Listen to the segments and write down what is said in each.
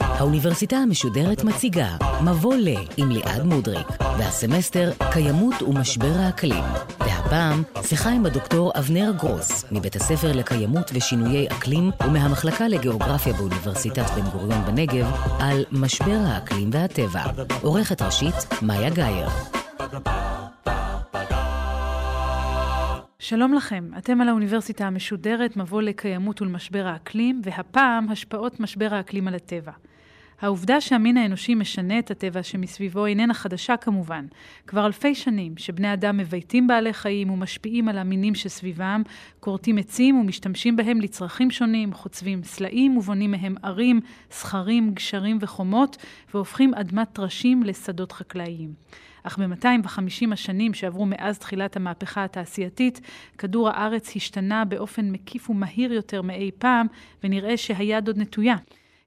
האוניברסיטה המשודרת מציגה מבוא ל עם ליעד מודריק, והסמסטר קיימות ומשבר האקלים. והפעם שיחה עם הדוקטור אבנר גרוס, מבית הספר לקיימות ושינויי אקלים ומהמחלקה לגיאוגרפיה באוניברסיטת בן גוריון בנגב על משבר האקלים והטבע. עורכת ראשית מאיה גאייר. שלום לכם, אתם על האוניברסיטה המשודרת, מבוא לקיימות ולמשבר האקלים, והפעם השפעות משבר האקלים על הטבע. העובדה שהמין האנושי משנה את הטבע שמסביבו איננה חדשה כמובן. כבר אלפי שנים שבני אדם מבייתים בעלי חיים ומשפיעים על המינים שסביבם, כורתים עצים ומשתמשים בהם לצרכים שונים, חוצבים סלעים ובונים מהם ערים, סכרים, גשרים וחומות, והופכים אדמת טרשים לשדות חקלאיים. אך ב-250 השנים שעברו מאז תחילת המהפכה התעשייתית, כדור הארץ השתנה באופן מקיף ומהיר יותר מאי פעם, ונראה שהיד עוד נטויה.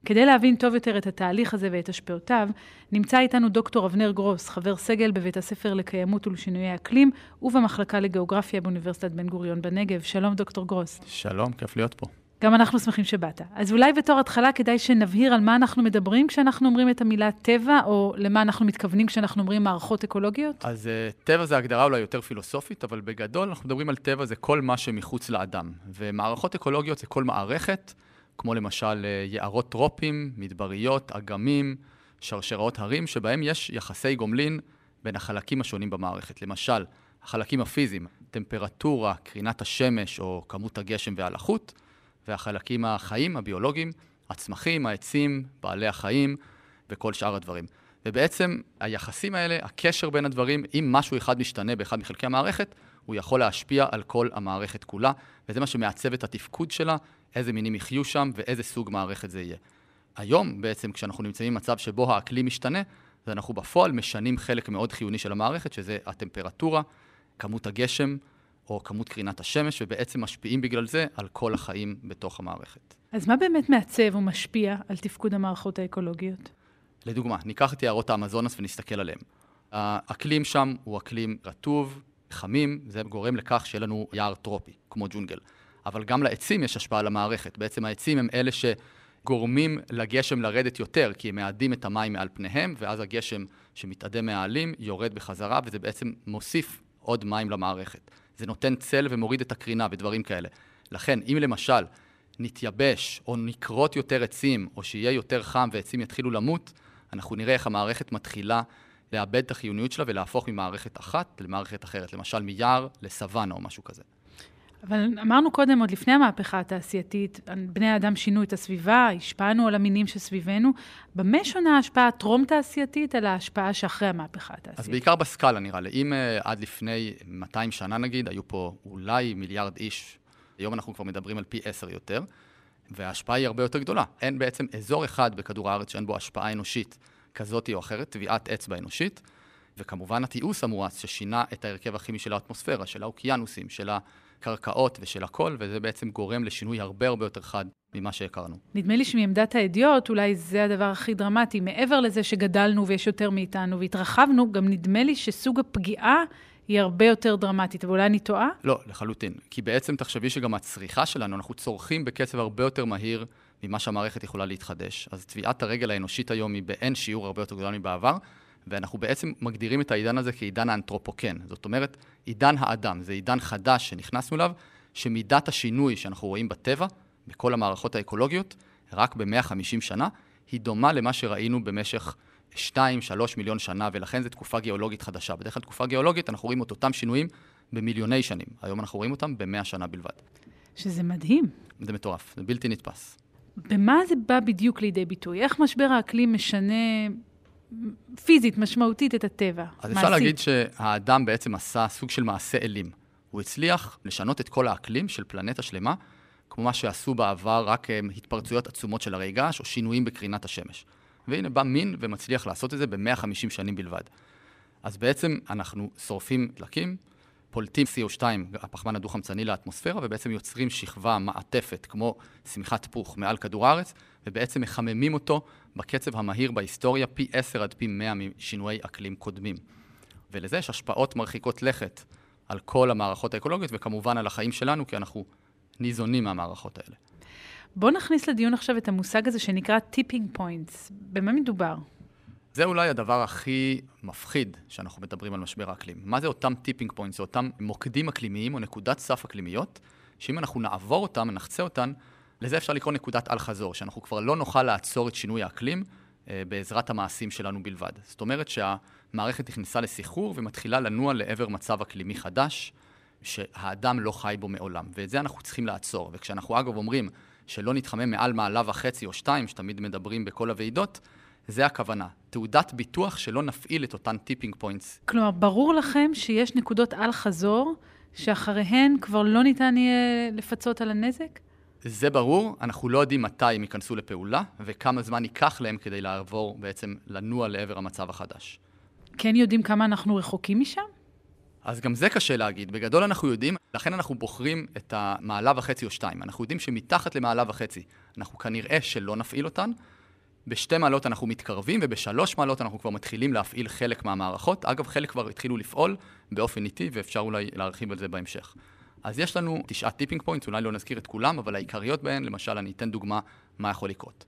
כדי להבין טוב יותר את התהליך הזה ואת השפעותיו, נמצא איתנו דוקטור אבנר גרוס, חבר סגל בבית הספר לקיימות ולשינויי אקלים, ובמחלקה לגיאוגרפיה באוניברסיטת בן גוריון בנגב. שלום, דוקטור גרוס. שלום, כיף להיות פה. גם אנחנו שמחים שבאת. אז אולי בתור התחלה כדאי שנבהיר על מה אנחנו מדברים כשאנחנו אומרים את המילה טבע, או למה אנחנו מתכוונים כשאנחנו אומרים מערכות אקולוגיות? אז uh, טבע זה הגדרה אולי יותר פילוסופית, אבל בגדול אנחנו מדברים על טבע זה כל מה שמחוץ לאדם. ומערכות אקולוגיות זה כל מערכת, כמו למשל uh, יערות טרופים, מדבריות, אגמים, שרשראות הרים, שבהם יש יחסי גומלין בין החלקים השונים במערכת. למשל, החלקים הפיזיים, טמפרטורה, קרינת השמש או כמות הגשם והלחות, והחלקים החיים, הביולוגיים, הצמחים, העצים, בעלי החיים וכל שאר הדברים. ובעצם היחסים האלה, הקשר בין הדברים, אם משהו אחד משתנה באחד מחלקי המערכת, הוא יכול להשפיע על כל המערכת כולה, וזה מה שמעצב את התפקוד שלה, איזה מינים יחיו שם ואיזה סוג מערכת זה יהיה. היום בעצם, כשאנחנו נמצאים במצב שבו האקלים משתנה, אז אנחנו בפועל משנים חלק מאוד חיוני של המערכת, שזה הטמפרטורה, כמות הגשם, או כמות קרינת השמש, ובעצם משפיעים בגלל זה על כל החיים בתוך המערכת. אז מה באמת מעצב ומשפיע על תפקוד המערכות האקולוגיות? לדוגמה, ניקח את יערות האמזונס ונסתכל עליהם. האקלים שם הוא אקלים רטוב, חמים, זה גורם לכך שיהיה לנו יער טרופי, כמו ג'ונגל. אבל גם לעצים יש השפעה על המערכת. בעצם העצים הם אלה שגורמים לגשם לרדת יותר, כי הם מאדים את המים מעל פניהם, ואז הגשם שמתאדה מהעלים יורד בחזרה, וזה בעצם מוסיף עוד מים למערכת. זה נותן צל ומוריד את הקרינה ודברים כאלה. לכן, אם למשל נתייבש או נכרות יותר עצים, או שיהיה יותר חם ועצים יתחילו למות, אנחנו נראה איך המערכת מתחילה לאבד את החיוניות שלה ולהפוך ממערכת אחת למערכת אחרת, למשל מיער לסוואנה או משהו כזה. אבל אמרנו קודם, עוד לפני המהפכה התעשייתית, בני האדם שינו את הסביבה, השפענו על המינים שסביבנו. במה שונה ההשפעה הטרום-תעשייתית על ההשפעה שאחרי המהפכה התעשייתית? אז בעיקר בסקאלה נראה לי. אם uh, עד לפני 200 שנה נגיד, היו פה אולי מיליארד איש, היום אנחנו כבר מדברים על פי עשר יותר, וההשפעה היא הרבה יותר גדולה. אין בעצם אזור אחד בכדור הארץ שאין בו השפעה אנושית כזאת או אחרת, טביעת אצבע אנושית. וכמובן התיעוש המואץ ששינה את ההרכב הכימי של האטמוספירה, של האוקיינוסים, של הקרקעות ושל הכל, וזה בעצם גורם לשינוי הרבה הרבה יותר חד ממה שהכרנו. נדמה לי שמעמדת הידיעות, אולי זה הדבר הכי דרמטי. מעבר לזה שגדלנו ויש יותר מאיתנו והתרחבנו, גם נדמה לי שסוג הפגיעה היא הרבה יותר דרמטית, אבל אולי אני טועה? לא, לחלוטין. כי בעצם תחשבי שגם הצריכה שלנו, אנחנו צורכים בקצב הרבה יותר מהיר ממה שהמערכת יכולה להתחדש. אז טביעת הרגל האנושית היום היא באין שיעור הרבה יותר גדול מבעבר, ואנחנו בעצם מגדירים את העידן הזה כעידן האנתרופוקן. זאת אומרת, עידן האדם. זה עידן חדש שנכנסנו אליו, שמידת השינוי שאנחנו רואים בטבע, בכל המערכות האקולוגיות, רק ב-150 שנה, היא דומה למה שראינו במשך 2-3 מיליון שנה, ולכן זו תקופה גיאולוגית חדשה. בדרך כלל תקופה גיאולוגית, אנחנו רואים את אותם שינויים במיליוני שנים. היום אנחנו רואים אותם ב-100 שנה בלבד. שזה מדהים. זה מטורף, זה בלתי נתפס. במה זה בא בדיוק לידי ביטוי? איך משבר האקלים משנה פיזית, משמעותית את הטבע? אז מעשית. אפשר להגיד שהאדם בעצם עשה סוג של מעשה אלים. הוא הצליח לשנות את כל האקלים של פלנטה שלמה, כמו מה שעשו בעבר רק אה, התפרצויות עצומות של הרי געש או שינויים בקרינת השמש. והנה בא מין ומצליח לעשות את זה ב-150 שנים בלבד. אז בעצם אנחנו שורפים דלקים, פולטים CO2, הפחמן הדו-חמצני לאטמוספירה, ובעצם יוצרים שכבה מעטפת, כמו שמיכת פוך, מעל כדור הארץ, ובעצם מחממים אותו בקצב המהיר בהיסטוריה, פי 10 עד פי 100 משינויי אקלים קודמים. ולזה יש השפעות מרחיקות לכת על כל המערכות האקולוגיות, וכמובן על החיים שלנו, כי אנחנו ניזונים מהמערכות האלה. בואו נכניס לדיון עכשיו את המושג הזה שנקרא tipping points. במה מדובר? זה אולי הדבר הכי מפחיד שאנחנו מדברים על משבר האקלים. מה זה אותם tipping points? זה אותם מוקדים אקלימיים או נקודת סף אקלימיות, שאם אנחנו נעבור אותם, נחצה אותן, לזה אפשר לקרוא נקודת אל-חזור, שאנחנו כבר לא נוכל לעצור את שינוי האקלים אה, בעזרת המעשים שלנו בלבד. זאת אומרת שהמערכת נכנסה לסחרור ומתחילה לנוע לעבר מצב אקלימי חדש, שהאדם לא חי בו מעולם, ואת זה אנחנו צריכים לעצור. וכשאנחנו אגב אומרים שלא נתחמם מעל מעלה וחצי או שתיים, שתמיד מדברים בכל הוועידות, זה הכוונה. תעודת ביטוח שלא נפעיל את אותן tipping points. כלומר, ברור לכם שיש נקודות אל-חזור, שאחריהן כבר לא ניתן יהיה לפצות על הנזק? זה ברור, אנחנו לא יודעים מתי הם ייכנסו לפעולה, וכמה זמן ייקח להם כדי לעבור, בעצם לנוע לעבר המצב החדש. כן יודעים כמה אנחנו רחוקים משם? אז גם זה קשה להגיד. בגדול אנחנו יודעים, לכן אנחנו בוחרים את המעלה וחצי או שתיים. אנחנו יודעים שמתחת למעלה וחצי אנחנו כנראה שלא נפעיל אותן. בשתי מעלות אנחנו מתקרבים, ובשלוש מעלות אנחנו כבר מתחילים להפעיל חלק מהמערכות. אגב, חלק כבר התחילו לפעול באופן איטי, ואפשר אולי להרחיב על זה בהמשך. אז יש לנו תשעה tipping points, אולי לא נזכיר את כולם, אבל העיקריות בהן, למשל, אני אתן דוגמה מה יכול לקרות.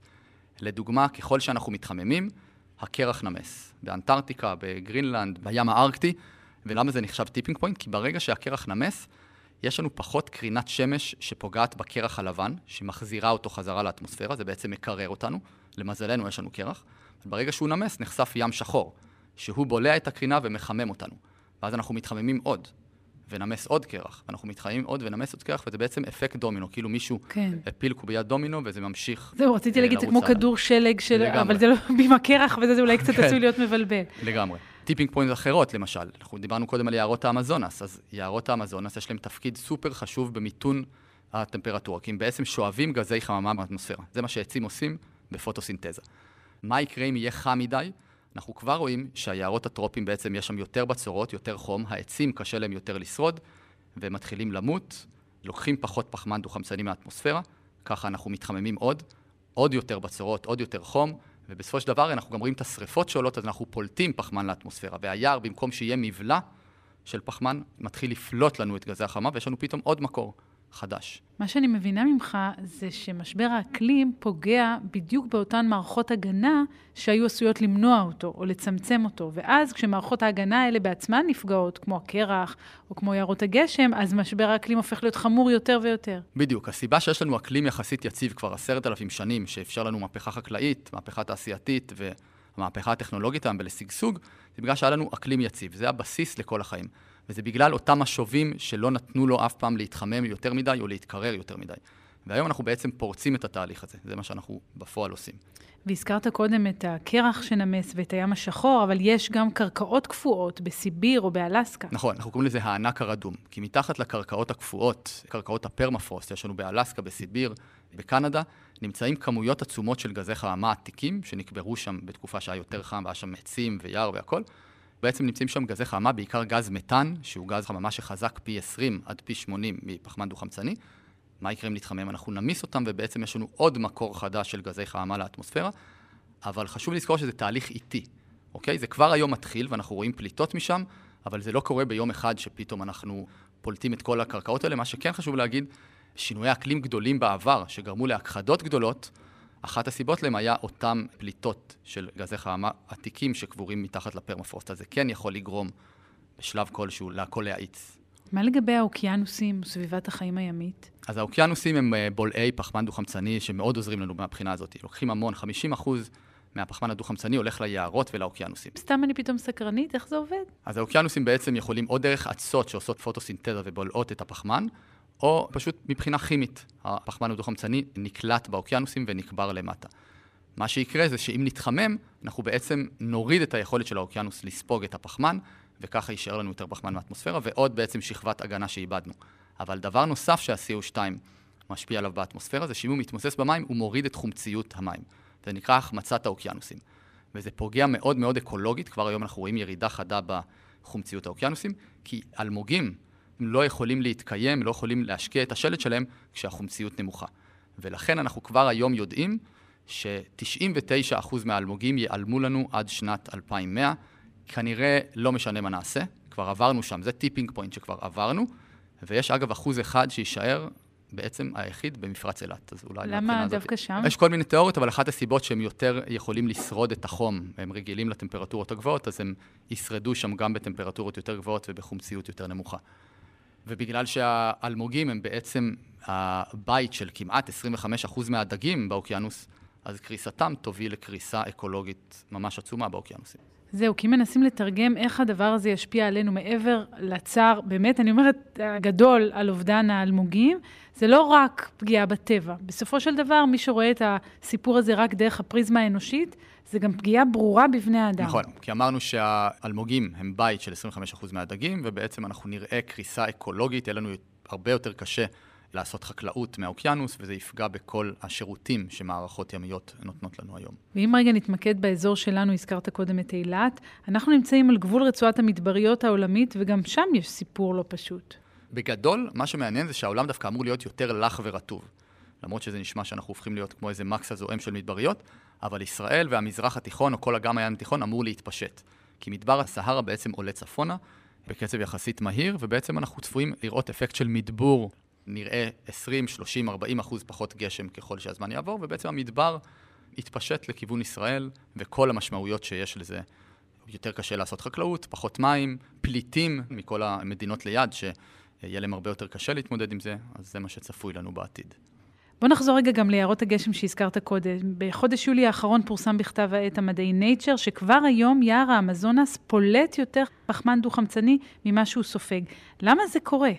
לדוגמה, ככל שאנחנו מתחממים, הקרח נמס. באנטארקטיקה, בגרינלנד, בים הארקטי, ולמה זה נחשב tipping point? כי ברגע שהקרח נמס, יש לנו פחות קרינת שמש שפוגעת בקרח הלבן, שמחזירה אותו חזרה לאטמוספירה, זה בעצם מקרר אותנו. למזלנו יש לנו קרח. ברגע שהוא נמס, נחשף ים שחור, שהוא בולע את הקרינה ומחמם אותנו. ואז אנחנו מתחממים עוד, ונמס עוד קרח, ואנחנו מתחממים עוד ונמס עוד קרח, וזה בעצם אפקט דומינו, כאילו מישהו כן. הפיל קוביית דומינו וזה ממשיך זהו, רציתי להגיד, זה כמו כדור שלג של... לגמרי. אבל זה לא עם הקרח, וזה אולי קצת כן. עשוי להיות מבלבל. לגמרי. tipping point אחרות, למשל, אנחנו דיברנו קודם על יערות האמזונס, אז יערות האמזונס יש להם תפקיד סופר חשוב במיתון הטמפרטורה, כי הם בעצם שואבים גזי חממה באטמוספירה. זה מה שעצים עושים בפוטוסינתזה. מה יקרה אם יהיה חם מדי? אנחנו כבר רואים שהיערות הטרופיים בעצם יש שם יותר בצורות, יותר חום, העצים קשה להם יותר לשרוד, והם מתחילים למות, לוקחים פחות פחמן דו-חמצני מהאטמוספירה, ככה אנחנו מתחממים עוד, עוד יותר בצורות, עוד יותר חום, ובסופו של דבר אנחנו גם רואים את השריפות שעולות, אז אנחנו פולטים פחמן לאטמוספירה, והיער, במקום שיהיה מבלע של פחמן, מתחיל לפלוט לנו את גזי החמה, ויש לנו פתאום עוד מקור. חדש. מה שאני מבינה ממך זה שמשבר האקלים פוגע בדיוק באותן מערכות הגנה שהיו עשויות למנוע אותו או לצמצם אותו. ואז כשמערכות ההגנה האלה בעצמן נפגעות, כמו הקרח או כמו יערות הגשם, אז משבר האקלים הופך להיות חמור יותר ויותר. בדיוק. הסיבה שיש לנו אקלים יחסית יציב כבר עשרת אלפים שנים, שאפשר לנו מהפכה חקלאית, מהפכה תעשייתית והמהפכה הטכנולוגית היום ולשגשוג, זה בגלל שהיה לנו אקלים יציב. זה הבסיס לכל החיים. וזה בגלל אותם משובים שלא נתנו לו אף פעם להתחמם יותר מדי או להתקרר יותר מדי. והיום אנחנו בעצם פורצים את התהליך הזה, זה מה שאנחנו בפועל עושים. והזכרת קודם את הקרח שנמס ואת הים השחור, אבל יש גם קרקעות קפואות בסיביר או באלסקה. נכון, אנחנו קוראים לזה הענק הרדום. כי מתחת לקרקעות הקפואות, קרקעות הפרמפרוסט, יש לנו באלסקה, בסיביר, בקנדה, נמצאים כמויות עצומות של גזי חממה עתיקים, שנקברו שם בתקופה שהיה יותר חם, והיה שם עצים ויער והכול. בעצם נמצאים שם גזי חממה, בעיקר גז מתאן, שהוא גז חממה שחזק פי 20 עד פי 80 מפחמן דו-חמצני. מה יקרה אם נתחמם? אנחנו נמיס אותם, ובעצם יש לנו עוד מקור חדש של גזי חממה לאטמוספירה, אבל חשוב לזכור שזה תהליך איטי, אוקיי? זה כבר היום מתחיל, ואנחנו רואים פליטות משם, אבל זה לא קורה ביום אחד שפתאום אנחנו פולטים את כל הקרקעות האלה. מה שכן חשוב להגיד, שינויי אקלים גדולים בעבר, שגרמו להכחדות גדולות, אחת הסיבות להם היה אותם פליטות של גזי חממה עתיקים שקבורים מתחת לפרמפרוסט, אז זה כן יכול לגרום בשלב כלשהו להכל להאיץ. מה לגבי האוקיינוסים וסביבת החיים הימית? אז האוקיינוסים הם אה, בולעי פחמן דו-חמצני שמאוד עוזרים לנו מהבחינה הזאת. לוקחים המון, 50 אחוז מהפחמן הדו-חמצני הולך ליערות ולאוקיינוסים. סתם אני פתאום סקרנית, איך זה עובד? אז האוקיינוסים בעצם יכולים או דרך אצות שעושות פוטוסינתזה ובולעות את הפחמן, או פשוט מבחינה כימית, הפחמן הדו-חמצני נקלט באוקיינוסים ונקבר למטה. מה שיקרה זה שאם נתחמם, אנחנו בעצם נוריד את היכולת של האוקיינוס לספוג את הפחמן, וככה יישאר לנו יותר פחמן מהאטמוספירה, ועוד בעצם שכבת הגנה שאיבדנו. אבל דבר נוסף שה-CO2 משפיע עליו באטמוספירה, זה שאם הוא מתמוסס במים, הוא מוריד את חומציות המים. זה נקרא החמצת האוקיינוסים. וזה פוגע מאוד מאוד אקולוגית, כבר היום אנחנו רואים ירידה חדה בחומציות האוקיינוסים, כי אלמוגים לא יכולים להתקיים, לא יכולים להשקיע את השלד שלהם כשהחומציות נמוכה. ולכן אנחנו כבר היום יודעים ש-99% מהאלמוגים ייעלמו לנו עד שנת 2100. כנראה לא משנה מה נעשה, כבר עברנו שם, זה tipping point שכבר עברנו, ויש אגב אחוז אחד שיישאר בעצם היחיד במפרץ אילת. אז אולי... למה דווקא שם? יש כל מיני תיאוריות, אבל אחת הסיבות שהם יותר יכולים לשרוד את החום, הם רגילים לטמפרטורות הגבוהות, אז הם ישרדו שם גם בטמפרטורות יותר גבוהות ובחומציות יותר נמוכה. ובגלל שהאלמוגים הם בעצם הבית של כמעט 25% מהדגים באוקיינוס, אז קריסתם תוביל לקריסה אקולוגית ממש עצומה באוקיינוסים. זהו, כי מנסים לתרגם איך הדבר הזה ישפיע עלינו מעבר לצער, באמת, אני אומרת, גדול על אובדן האלמוגים, זה לא רק פגיעה בטבע. בסופו של דבר, מי שרואה את הסיפור הזה רק דרך הפריזמה האנושית, זה גם פגיעה ברורה בבני האדם. נכון, כי אמרנו שהאלמוגים הם בית של 25% מהדגים, ובעצם אנחנו נראה קריסה אקולוגית, יהיה לנו הרבה יותר קשה לעשות חקלאות מהאוקיינוס, וזה יפגע בכל השירותים שמערכות ימיות נותנות לנו היום. ואם רגע נתמקד באזור שלנו, הזכרת קודם את אילת, אנחנו נמצאים על גבול רצועת המדבריות העולמית, וגם שם יש סיפור לא פשוט. בגדול, מה שמעניין זה שהעולם דווקא אמור להיות יותר לח ורטוב. למרות שזה נשמע שאנחנו הופכים להיות כמו איזה מקס הזועם של מדבריות, אבל ישראל והמזרח התיכון, או כל אגם הים התיכון, אמור להתפשט. כי מדבר הסהרה בעצם עולה צפונה, בקצב יחסית מהיר, ובעצם אנחנו צפויים לראות אפקט של מדבור נראה 20, 30, 40 אחוז פחות גשם ככל שהזמן יעבור, ובעצם המדבר יתפשט לכיוון ישראל, וכל המשמעויות שיש לזה. יותר קשה לעשות חקלאות, פחות מים, פליטים מכל המדינות ליד, שיהיה להם הרבה יותר קשה להתמודד עם זה, אז זה מה שצפוי לנו בעתיד. בוא נחזור רגע גם ליערות הגשם שהזכרת קודם. בחודש יולי האחרון פורסם בכתב העת המדעי Nature, שכבר היום יער האמזונס פולט יותר פחמן דו-חמצני ממה שהוא סופג. למה זה קורה?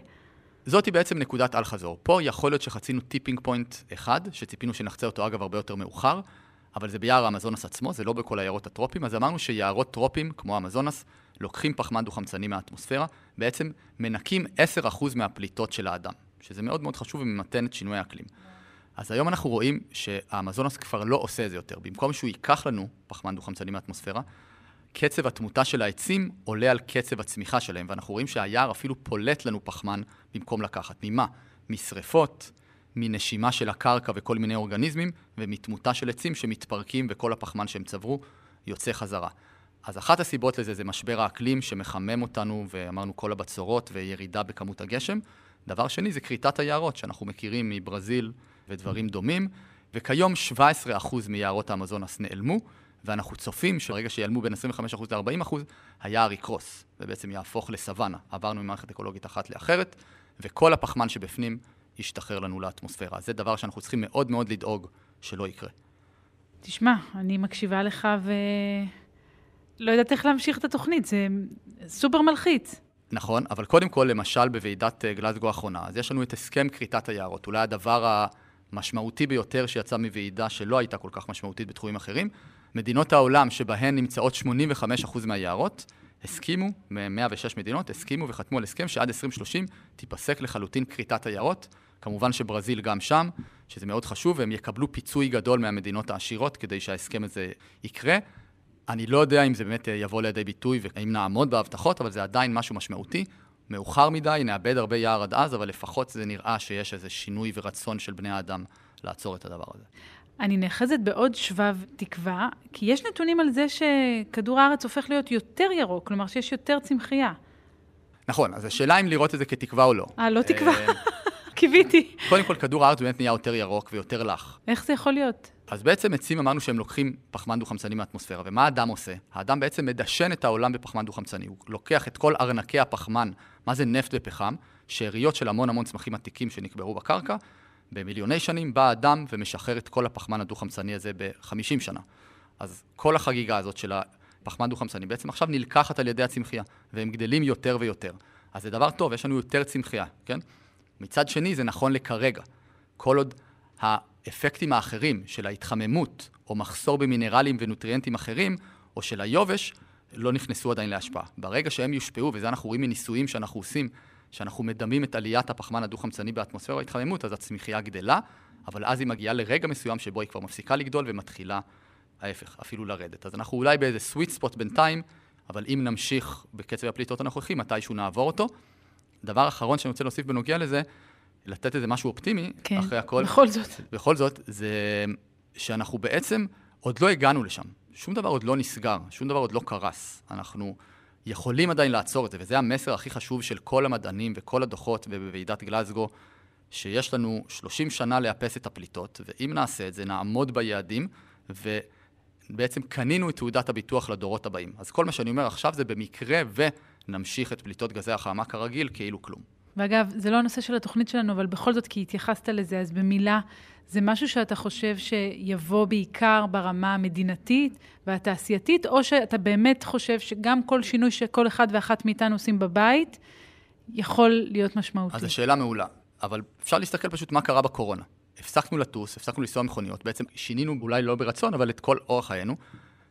זאתי בעצם נקודת אל-חזור. פה יכול להיות שחצינו tipping point אחד, שציפינו שנחצה אותו אגב הרבה יותר מאוחר, אבל זה ביער האמזונס עצמו, זה לא בכל היערות הטרופיים, אז אמרנו שיערות טרופיים, כמו האמזונס, לוקחים פחמן דו-חמצני מהאטמוספירה, בעצם מנקים 10% מהפליטות של האדם, שזה מאוד מאוד חשוב וממתן את שינוי האקלים. אז היום אנחנו רואים שהאמזונס כבר לא עושה את זה יותר. במקום שהוא ייקח לנו פחמן דו-חמצני מהאטמוספירה, קצב התמותה של העצים עולה על קצב הצמיחה שלהם, ואנחנו רואים שהיער אפילו פולט לנו פחמן במקום לקחת. ממה? משרפות, מנשימה של הקרקע וכל מיני אורגניזמים, ומתמותה של עצים שמתפרקים וכל הפחמן שהם צברו יוצא חזרה. אז אחת הסיבות לזה זה משבר האקלים שמחמם אותנו, ואמרנו כל הבצורות וירידה בכמות הגשם. דבר שני זה כריתת היערות, שאנחנו מכירים מברזיל ודברים דומים, וכיום 17% מיערות האמזונס נעלמו, ואנחנו צופים שברגע שיעלמו בין 25% ל-40%, היער יקרוס, ובעצם יהפוך לסוואנה. עברנו ממערכת אקולוגית אחת לאחרת, וכל הפחמן שבפנים ישתחרר לנו לאטמוספירה. זה דבר שאנחנו צריכים מאוד מאוד לדאוג שלא יקרה. תשמע, אני מקשיבה לך ו... לא יודעת איך להמשיך את התוכנית, זה סופר מלחיץ. נכון, אבל קודם כל, למשל בוועידת אה, גלזגו האחרונה, אז יש לנו את הסכם כריתת היערות, אולי הדבר המשמעותי ביותר שיצא מוועידה שלא הייתה כל כך משמעותית בתחומים אחרים. מדינות העולם שבהן נמצאות 85% מהיערות, הסכימו, מ-106 מדינות, הסכימו וחתמו על הסכם שעד 2030 תיפסק לחלוטין כריתת היערות. כמובן שברזיל גם שם, שזה מאוד חשוב, והם יקבלו פיצוי גדול מהמדינות העשירות כדי שההסכם הזה יקרה. אני לא יודע אם זה באמת יבוא לידי ביטוי והאם נעמוד בהבטחות, אבל זה עדיין משהו משמעותי. מאוחר מדי, נאבד הרבה יער עד אז, אבל לפחות זה נראה שיש איזה שינוי ורצון של בני האדם לעצור את הדבר הזה. אני נאחזת בעוד שבב תקווה, כי יש נתונים על זה שכדור הארץ הופך להיות יותר ירוק, כלומר שיש יותר צמחייה. נכון, אז השאלה אם לראות את זה כתקווה או לא. אה, לא תקווה. אה, קיוויתי. קודם כל, כדור הארץ באמת נהיה יותר ירוק ויותר לח. איך זה יכול להיות? אז בעצם עצים אמרנו שהם לוקחים פחמן דו-חמצני מהאטמוספירה, ומה האדם עושה? האדם בעצם מדשן את העולם בפחמן דו-חמצני. הוא לוקח את כל ארנקי הפחמן, מה זה נפט ופחם, שאריות של המון המון צמחים עתיקים שנקברו בקרקע, במיליוני שנים בא אדם ומשחרר את כל הפחמן הדו-חמצני הזה ב-50 שנה. אז כל החגיגה הזאת של הפחמן דו-חמצני בעצם עכשיו נלקחת על ידי הצמחייה, והם גדלים יותר ויותר. אז זה דבר טוב, יש לנו יותר צמחייה, כן? מצד שני, זה נכון לכרגע. כל עוד האפקטים האחרים של ההתחממות, או מחסור במינרלים ונוטריאנטים אחרים, או של היובש, לא נכנסו עדיין להשפעה. ברגע שהם יושפעו, וזה אנחנו רואים מניסויים שאנחנו עושים, שאנחנו מדמים את עליית הפחמן הדו-חמצני באטמוספירה ההתחממות, אז הצמיחייה גדלה, אבל אז היא מגיעה לרגע מסוים שבו היא כבר מפסיקה לגדול ומתחילה ההפך, אפילו לרדת. אז אנחנו אולי באיזה sweet spot בינתיים, אבל אם נמשיך בקצב הפליטות הנוכחי, מתישהו נעבור אותו. דבר אחרון שאני רוצה להוסיף בנוגע לזה, לתת איזה משהו אופטימי, כן, אחרי הכל. בכל זאת. בכל זאת, זה שאנחנו בעצם עוד לא הגענו לשם. שום דבר עוד לא נסגר, שום דבר עוד לא קרס. אנחנו יכולים עדיין לעצור את זה, וזה המסר הכי חשוב של כל המדענים וכל הדוחות ובוועידת גלזגו, שיש לנו 30 שנה לאפס את הפליטות, ואם נעשה את זה, נעמוד ביעדים, ובעצם קנינו את תעודת הביטוח לדורות הבאים. אז כל מה שאני אומר עכשיו זה במקרה ונמשיך את פליטות גזי החממה כרגיל, כאילו כלום. ואגב, זה לא הנושא של התוכנית שלנו, אבל בכל זאת, כי התייחסת לזה, אז במילה, זה משהו שאתה חושב שיבוא בעיקר ברמה המדינתית והתעשייתית, או שאתה באמת חושב שגם כל שינוי שכל אחד ואחת מאיתנו עושים בבית, יכול להיות משמעותי? אז זו שאלה מעולה, אבל אפשר להסתכל פשוט מה קרה בקורונה. הפסקנו לטוס, הפסקנו לנסוע מכוניות, בעצם שינינו אולי לא ברצון, אבל את כל אורח חיינו,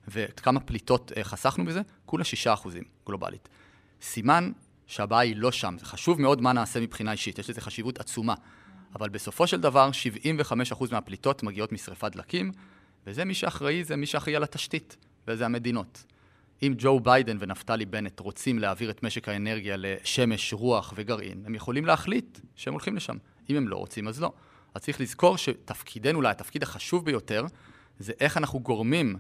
ואת כמה פליטות אה, חסכנו בזה? כולה 6% גלובלית. סימן שהבעיה היא לא שם. זה חשוב מאוד מה נעשה מבחינה אישית, יש לזה חשיבות עצומה. אבל בסופו של דבר, 75% מהפליטות מגיעות משרפת דלקים, וזה מי שאחראי, זה מי שאחראי על התשתית, וזה המדינות. אם ג'ו ביידן ונפתלי בנט רוצים להעביר את משק האנרגיה לשמש, רוח וגרעין, הם יכולים להחליט שהם הולכים לשם. אם הם לא רוצים, אז לא. אז צריך לזכור שתפקידנו, אולי התפקיד החשוב ביותר, זה איך אנחנו גורמים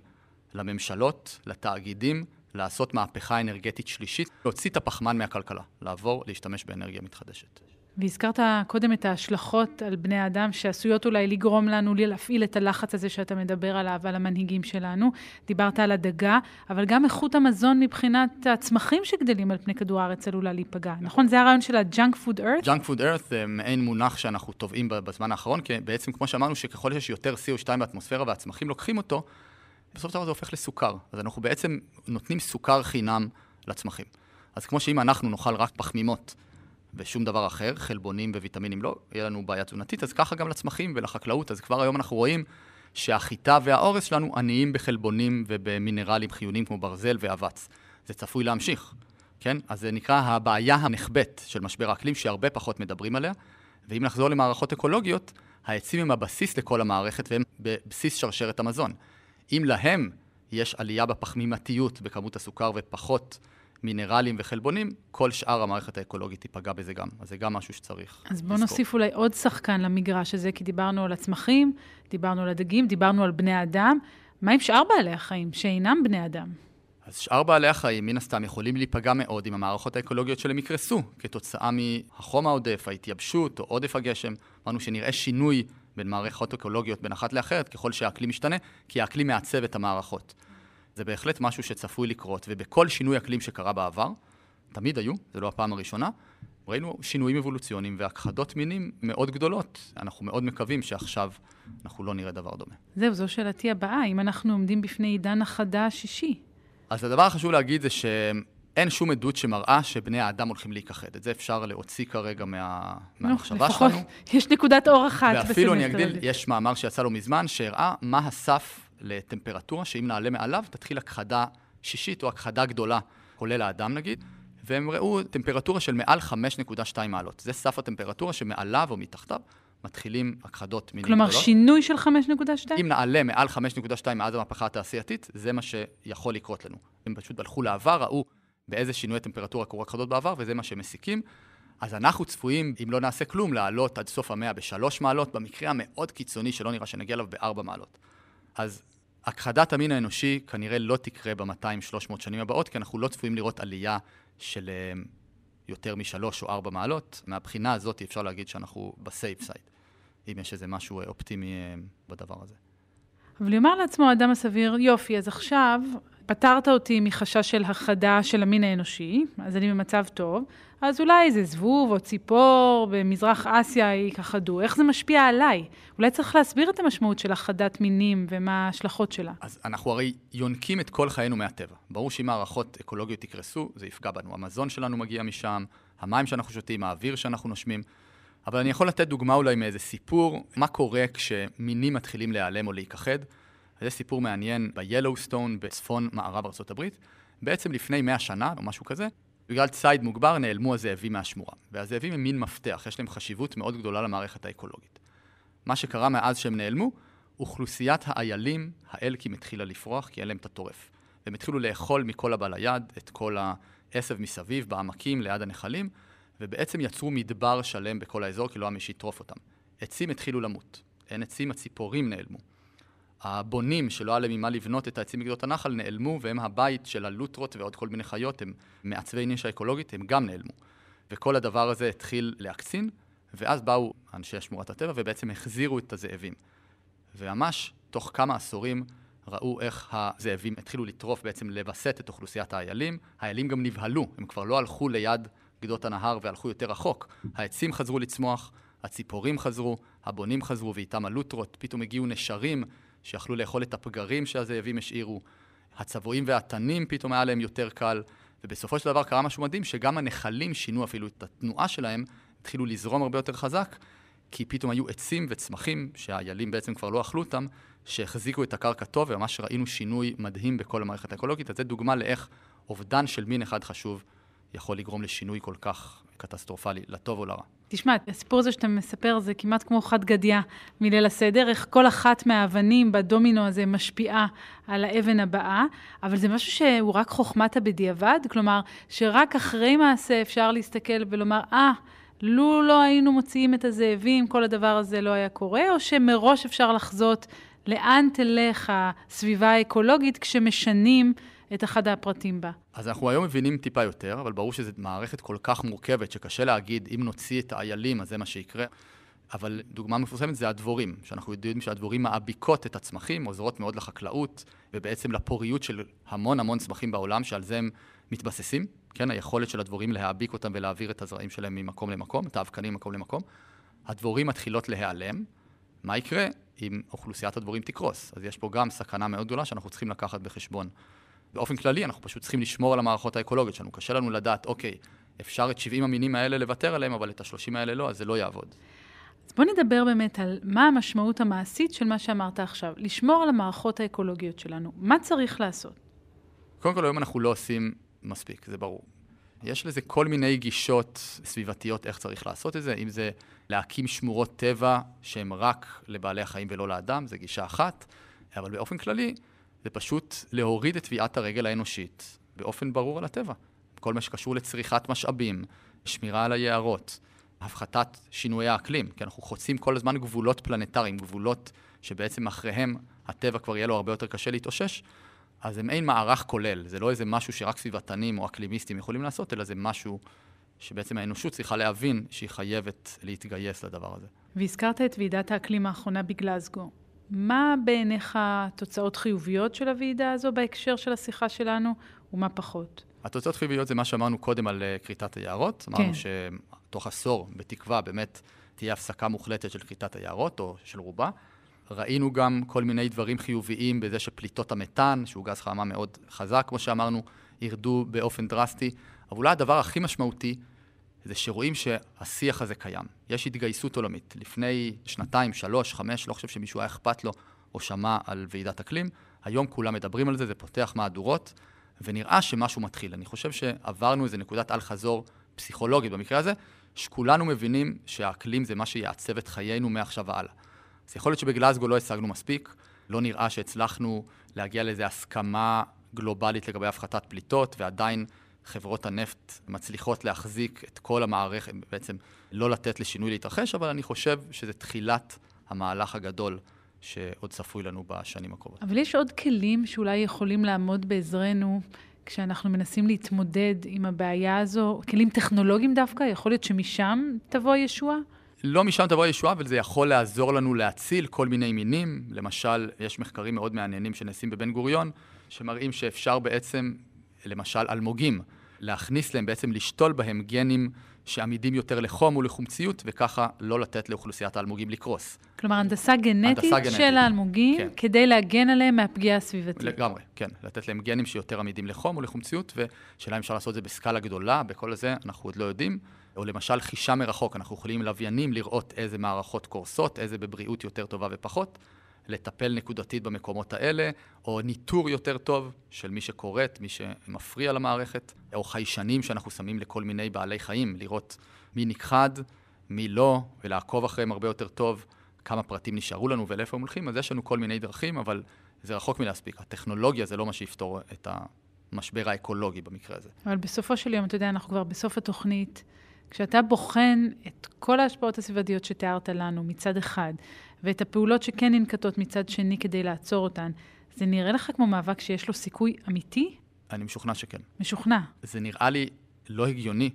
לממשלות, לתאגידים, לעשות מהפכה אנרגטית שלישית, להוציא את הפחמן מהכלכלה, לעבור להשתמש באנרגיה מתחדשת. והזכרת קודם את ההשלכות על בני האדם שעשויות אולי לגרום לנו להפעיל את הלחץ הזה שאתה מדבר עליו, על המנהיגים שלנו. דיברת על הדגה, אבל גם איכות המזון מבחינת הצמחים שגדלים על פני כדור הארץ עלולה להיפגע. נכון? זה הרעיון של ה-junk food earth? junk food earth זה מעין מונח שאנחנו טובעים בזמן האחרון, כי בעצם כמו שאמרנו שככל שיש יותר CO2 באטמוספירה והצמחים לוקחים אותו, בסופו של דבר זה הופך לסוכר. אז אנחנו בעצם נותנים סוכר חינם לצמחים. אז כמו שאם אנחנו נאכל רק פחמימות ושום דבר אחר, חלבונים וויטמינים לא, יהיה לנו בעיה תזונתית, אז ככה גם לצמחים ולחקלאות. אז כבר היום אנחנו רואים שהחיטה והאורס שלנו עניים בחלבונים ובמינרלים חיוניים כמו ברזל ואבץ. זה צפוי להמשיך, כן? אז זה נקרא הבעיה הנחבאת של משבר האקלים, שהרבה פחות מדברים עליה. ואם נחזור למערכות אקולוגיות, העצים הם הבסיס לכל המערכת והם בבסיס שרשרת המזון. אם להם יש עלייה בפחמימתיות, בכמות הסוכר ופחות מינרלים וחלבונים, כל שאר המערכת האקולוגית תיפגע בזה גם. אז זה גם משהו שצריך אז בואו נוסיף אולי עוד שחקן למגרש הזה, כי דיברנו על הצמחים, דיברנו על הדגים, דיברנו על בני אדם. מה עם שאר בעלי החיים שאינם בני אדם? אז שאר בעלי החיים, מן הסתם, יכולים להיפגע מאוד אם המערכות האקולוגיות שלהם יקרסו, כתוצאה מהחום העודף, ההתייבשות או עודף הגשם. אמרנו שנראה שינוי בין מערכות אקולוגיות בין אחת לאחרת, ככל שהאקלים משתנה, כי האקלים מעצב את המערכות. זה בהחלט משהו שצפוי לקרות, ובכל שינוי אקלים שקרה בעבר, תמיד היו, זה לא הפעם הראשונה, ראינו שינויים אבולוציוניים והכחדות מינים מאוד גדולות. אנחנו מאוד מקווים שעכשיו אנחנו לא נראה דבר דומה. זהו, זו שאלתי הבאה, אם אנחנו עומדים בפני עידן החדה השישי. אז הדבר החשוב להגיד זה שאין שום עדות שמראה שבני האדם הולכים להיכחד. את זה אפשר להוציא כרגע מה... מהמחשבה לפחות שלנו. יש נקודת אור אחת ואפילו אני אגדיל. יש מאמר שיצא לא מזמן, שהראה מה הסף לטמפרטורה, שאם נעלה מעליו, תתחיל הכחדה שישית או הכחדה גדולה, כולל האדם נגיד, והם ראו טמפרטורה של מעל 5.2 מעלות. זה סף הטמפרטורה שמעליו או מתחתיו מתחילים הכחדות מינים כלומר, גדולות. שינוי של 5.2? אם נעלה מעל 5.2 מאז המהפכה התעשייתית, זה מה שיכול לקרות לנו. הם פשוט הלכו לעבר, ראו באיזה שינוי טמפרטורה קורו הכחדות בעבר, וזה מה שהם מסיקים. אז אנחנו צפויים, אם לא נעשה כלום, לעלות עד סוף המאה בשלוש מעלות, במקרה המאוד קיצוני שלא נראה שנגיע אליו בארבע מעלות. אז הכחדת המין האנושי כנראה לא תקרה ב-200-300 שנים הבאות, כי אנחנו לא צפויים לראות עלייה של אה, יותר משלוש או ארבע מעלות. מהבחינה הזאת אפשר להגיד שאנחנו בסייף סייד, אם יש איזה משהו אה, אופטימי אה, בדבר הזה. אבל יאמר לעצמו האדם הסביר, יופי, אז עכשיו פטרת אותי מחשש של הכחדה של המין האנושי, אז אני במצב טוב, אז אולי איזה זבוב או ציפור במזרח אסיה יכחדו. איך זה משפיע עליי? אולי צריך להסביר את המשמעות של הכחדת מינים ומה ההשלכות שלה. אז אנחנו הרי יונקים את כל חיינו מהטבע. ברור שאם מערכות אקולוגיות יקרסו, זה יפגע בנו. המזון שלנו מגיע משם, המים שאנחנו שותים, האוויר שאנחנו נושמים. אבל אני יכול לתת דוגמה אולי מאיזה סיפור, מה קורה כשמינים מתחילים להיעלם או להיכחד. זה סיפור מעניין ב-Yellowstone בצפון מערב ארה"ב. בעצם לפני 100 שנה, או משהו כזה, בגלל ציד מוגבר נעלמו הזאבים מהשמורה. והזאבים הם מין מפתח, יש להם חשיבות מאוד גדולה למערכת האקולוגית. מה שקרה מאז שהם נעלמו, אוכלוסיית האיילים, האלקים התחילה לפרוח, כי אין להם את הטורף. והם התחילו לאכול מכל הבא ליד את כל העשב מסביב, בעמקים, ליד הנחלים, ובעצם יצרו מדבר שלם בכל האזור, כי לא היה מי שיטרוף אותם. עצים התחילו למות. אין עצים, הציפורים נעלמו. הבונים שלא היה להם ממה לבנות את העצים בגדות הנחל נעלמו, והם הבית של הלוטרות ועוד כל מיני חיות, הם מעצבי נישה אקולוגית, הם גם נעלמו. וכל הדבר הזה התחיל להקצין, ואז באו אנשי שמורת הטבע ובעצם החזירו את הזאבים. וממש תוך כמה עשורים ראו איך הזאבים התחילו לטרוף, בעצם לווסת את אוכלוסיית האיילים. האיילים גם נבהלו, הם כבר לא הלכו ליד גדות הנהר והלכו יותר רחוק. העצים חזרו לצמוח, הציפורים חזרו, הבונים חזרו ואיתם הלוטרות, פתאום הגיעו נשרים שיכלו לאכול את הפגרים שהזאבים השאירו. הצבועים והתנים פתאום היה להם יותר קל, ובסופו של דבר קרה משהו מדהים, שגם הנחלים שינו אפילו את התנועה שלהם, התחילו לזרום הרבה יותר חזק, כי פתאום היו עצים וצמחים, שהאיילים בעצם כבר לא אכלו אותם, שהחזיקו את הקרקע טוב, וממש ראינו שינוי מדהים בכל המערכת האקולוגית. אז זו דוגמה לאיך אובדן של מין אחד חשוב יכול לגרום לשינוי כל כך קטסטרופלי, לטוב או לרע. תשמע, הסיפור הזה שאתה מספר זה כמעט כמו חד גדיא מליל הסדר, איך כל אחת מהאבנים בדומינו הזה משפיעה על האבן הבאה, אבל זה משהו שהוא רק חוכמת הבדיעבד, כלומר, שרק אחרי מעשה אפשר להסתכל ולומר, אה, ah, לו לא היינו מוציאים את הזאבים, כל הדבר הזה לא היה קורה, או שמראש אפשר לחזות לאן תלך הסביבה האקולוגית כשמשנים את אחד הפרטים בה. אז אנחנו היום מבינים טיפה יותר, אבל ברור שזו מערכת כל כך מורכבת, שקשה להגיד, אם נוציא את האיילים, אז זה מה שיקרה. אבל דוגמה מפורסמת זה הדבורים, שאנחנו יודעים שהדבורים מעביקות את הצמחים, עוזרות מאוד לחקלאות, ובעצם לפוריות של המון המון צמחים בעולם, שעל זה הם מתבססים. כן, היכולת של הדבורים להעביק אותם ולהעביר את הזרעים שלהם ממקום למקום, את האבקנים ממקום למקום. הדבורים מתחילות להיעלם. מה יקרה אם אוכלוסיית הדבורים תקרוס? אז יש פה גם סכנה מאוד גדולה שאנחנו צריכים לקחת בחשבון. באופן כללי, אנחנו פשוט צריכים לשמור על המערכות האקולוגיות שלנו. קשה לנו לדעת, אוקיי, אפשר את 70 המינים האלה לוותר עליהם, אבל את ה-30 האלה לא, אז זה לא יעבוד. אז בוא נדבר באמת על מה המשמעות המעשית של מה שאמרת עכשיו. לשמור על המערכות האקולוגיות שלנו. מה צריך לעשות? קודם כל, היום אנחנו לא עושים מספיק, זה ברור. יש לזה כל מיני גישות סביבתיות איך צריך לעשות את זה, אם זה להקים שמורות טבע שהן רק לבעלי החיים ולא לאדם, זו גישה אחת, אבל באופן כללי זה פשוט להוריד את טביעת הרגל האנושית באופן ברור על הטבע. כל מה שקשור לצריכת משאבים, שמירה על היערות, הפחתת שינויי האקלים, כי אנחנו חוצים כל הזמן גבולות פלנטריים, גבולות שבעצם אחריהם הטבע כבר יהיה לו הרבה יותר קשה להתאושש, אז זה מעין מערך כולל, זה לא איזה משהו שרק סביבתנים או אקלימיסטים יכולים לעשות, אלא זה משהו שבעצם האנושות צריכה להבין שהיא חייבת להתגייס לדבר הזה. והזכרת את ועידת האקלים האחרונה בגלזגו. מה בעיניך תוצאות חיוביות של הוועידה הזו בהקשר של השיחה שלנו, ומה פחות? התוצאות חיוביות זה מה שאמרנו קודם על uh, כריתת היערות. כן. אמרנו שתוך עשור, בתקווה, באמת תהיה הפסקה מוחלטת של כריתת היערות, או של רובה. ראינו גם כל מיני דברים חיוביים בזה שפליטות המתאן, שהוא גז חממה מאוד חזק, כמו שאמרנו, ירדו באופן דרסטי. אבל אולי הדבר הכי משמעותי זה שרואים שהשיח הזה קיים. יש התגייסות עולמית. לפני שנתיים, שלוש, חמש, לא חושב שמישהו היה אכפת לו או שמע על ועידת אקלים. היום כולם מדברים על זה, זה פותח מהדורות, ונראה שמשהו מתחיל. אני חושב שעברנו איזה נקודת אל-חזור פסיכולוגית במקרה הזה, שכולנו מבינים שהאקלים זה מה שיעצב את חיינו מעכשיו והלאה. אז יכול להיות שבגלזגו לא השגנו מספיק, לא נראה שהצלחנו להגיע לאיזו הסכמה גלובלית לגבי הפחתת פליטות, ועדיין חברות הנפט מצליחות להחזיק את כל המערכת, בעצם לא לתת לשינוי להתרחש, אבל אני חושב שזה תחילת המהלך הגדול שעוד צפוי לנו בשנים הקרובות. אבל יש עוד כלים שאולי יכולים לעמוד בעזרנו כשאנחנו מנסים להתמודד עם הבעיה הזו, כלים טכנולוגיים דווקא? יכול להיות שמשם תבוא ישועה? לא משם תבוא ישועה, אבל זה יכול לעזור לנו להציל כל מיני מינים. למשל, יש מחקרים מאוד מעניינים שנעשים בבן גוריון, שמראים שאפשר בעצם, למשל, אלמוגים, להכניס להם, בעצם לשתול בהם גנים שעמידים יותר לחום ולחומציות, וככה לא לתת לאוכלוסיית האלמוגים לקרוס. כלומר, הנדסה גנטית, הנדסה גנטית. של האלמוגים, כן. כדי להגן עליהם מהפגיעה הסביבתית. לגמרי, כן. לתת להם גנים שיותר עמידים לחום ולחומציות, ושאלה אם אפשר לעשות את זה בסקאלה גדולה, בכל זה אנחנו עוד לא יודעים. או למשל חישה מרחוק, אנחנו יכולים לוויינים לראות איזה מערכות קורסות, איזה בבריאות יותר טובה ופחות, לטפל נקודתית במקומות האלה, או ניטור יותר טוב של מי שכורת, מי שמפריע למערכת, או חיישנים שאנחנו שמים לכל מיני בעלי חיים, לראות מי נכחד, מי לא, ולעקוב אחריהם הרבה יותר טוב, כמה פרטים נשארו לנו ולאיפה הם הולכים, אז יש לנו כל מיני דרכים, אבל זה רחוק מלהספיק. הטכנולוגיה זה לא מה שיפתור את המשבר האקולוגי במקרה הזה. אבל בסופו של יום, אתה יודע, אנחנו כבר בסוף התוכנית. כשאתה בוחן את כל ההשפעות הסביבתיות שתיארת לנו מצד אחד, ואת הפעולות שכן ננקטות מצד שני כדי לעצור אותן, זה נראה לך כמו מאבק שיש לו סיכוי אמיתי? אני משוכנע שכן. משוכנע. זה נראה לי לא הגיוני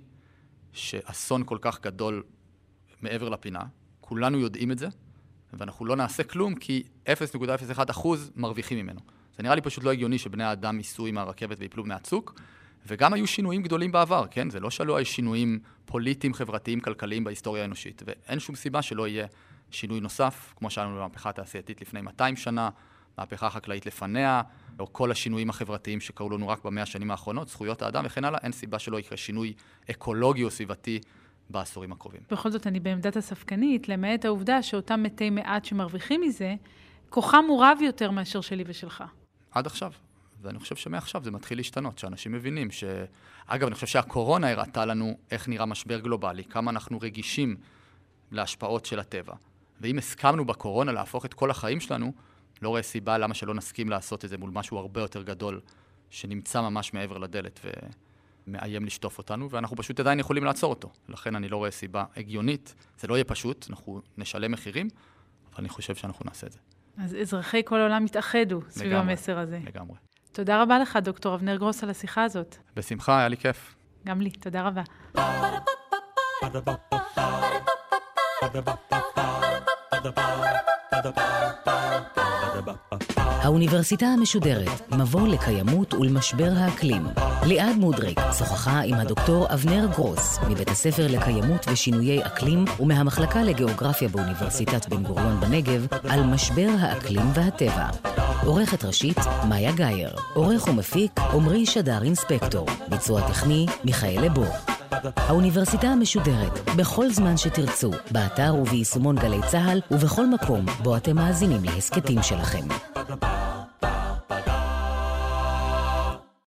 שאסון כל כך גדול מעבר לפינה, כולנו יודעים את זה, ואנחנו לא נעשה כלום כי 0.01% מרוויחים ממנו. זה נראה לי פשוט לא הגיוני שבני האדם ייסעו עם הרכבת ויפלו מהצוק, וגם היו שינויים גדולים בעבר, כן? זה לא שלא היו שינויים פוליטיים, חברתיים, כלכליים בהיסטוריה האנושית, ואין שום סיבה שלא יהיה שינוי נוסף, כמו שהיה לנו במהפכה התעשייתית לפני 200 שנה, מהפכה החקלאית לפניה, או כל השינויים החברתיים שקרו לנו רק במאה השנים האחרונות, זכויות האדם וכן הלאה, אין סיבה שלא יקרה שינוי אקולוגי או סביבתי בעשורים הקרובים. בכל זאת, אני בעמדת הספקנית, למעט העובדה שאותם מתי מעט שמרוויחים מזה, כוחם הוא רב יותר מאשר שלי ושלך. עד עכשיו. ואני חושב שמעכשיו זה מתחיל להשתנות, שאנשים מבינים ש... אגב, אני חושב שהקורונה הראתה לנו איך נראה משבר גלובלי, כמה אנחנו רגישים להשפעות של הטבע. ואם הסכמנו בקורונה להפוך את כל החיים שלנו, לא רואה סיבה למה שלא נסכים לעשות את זה מול משהו הרבה יותר גדול, שנמצא ממש מעבר לדלת ומאיים לשטוף אותנו, ואנחנו פשוט עדיין יכולים לעצור אותו. לכן אני לא רואה סיבה הגיונית. זה לא יהיה פשוט, אנחנו נשלם מחירים, אבל אני חושב שאנחנו נעשה את זה. אז אזרחי כל העולם יתאחדו סביב לגמרי, המסר הזה. לגמרי. תודה רבה לך, דוקטור אבנר גרוס, על השיחה הזאת. בשמחה, היה לי כיף. גם לי, תודה רבה. האוניברסיטה המשודרת, מבוא לקיימות ולמשבר האקלים. ליעד מודריק שוחחה עם הדוקטור אבנר גרוס, מבית הספר לקיימות ושינויי אקלים ומהמחלקה לגיאוגרפיה באוניברסיטת בן גוריון בנגב, על משבר האקלים והטבע. עורכת ראשית, מאיה גאייר. עורך ומפיק, עמרי שדר אינספקטור. ביצוע טכני, מיכאל לבו. האוניברסיטה המשודרת, בכל זמן שתרצו, באתר וביישומון גלי צה"ל ובכל מקום בו אתם מאזינים להסכתים שלכם.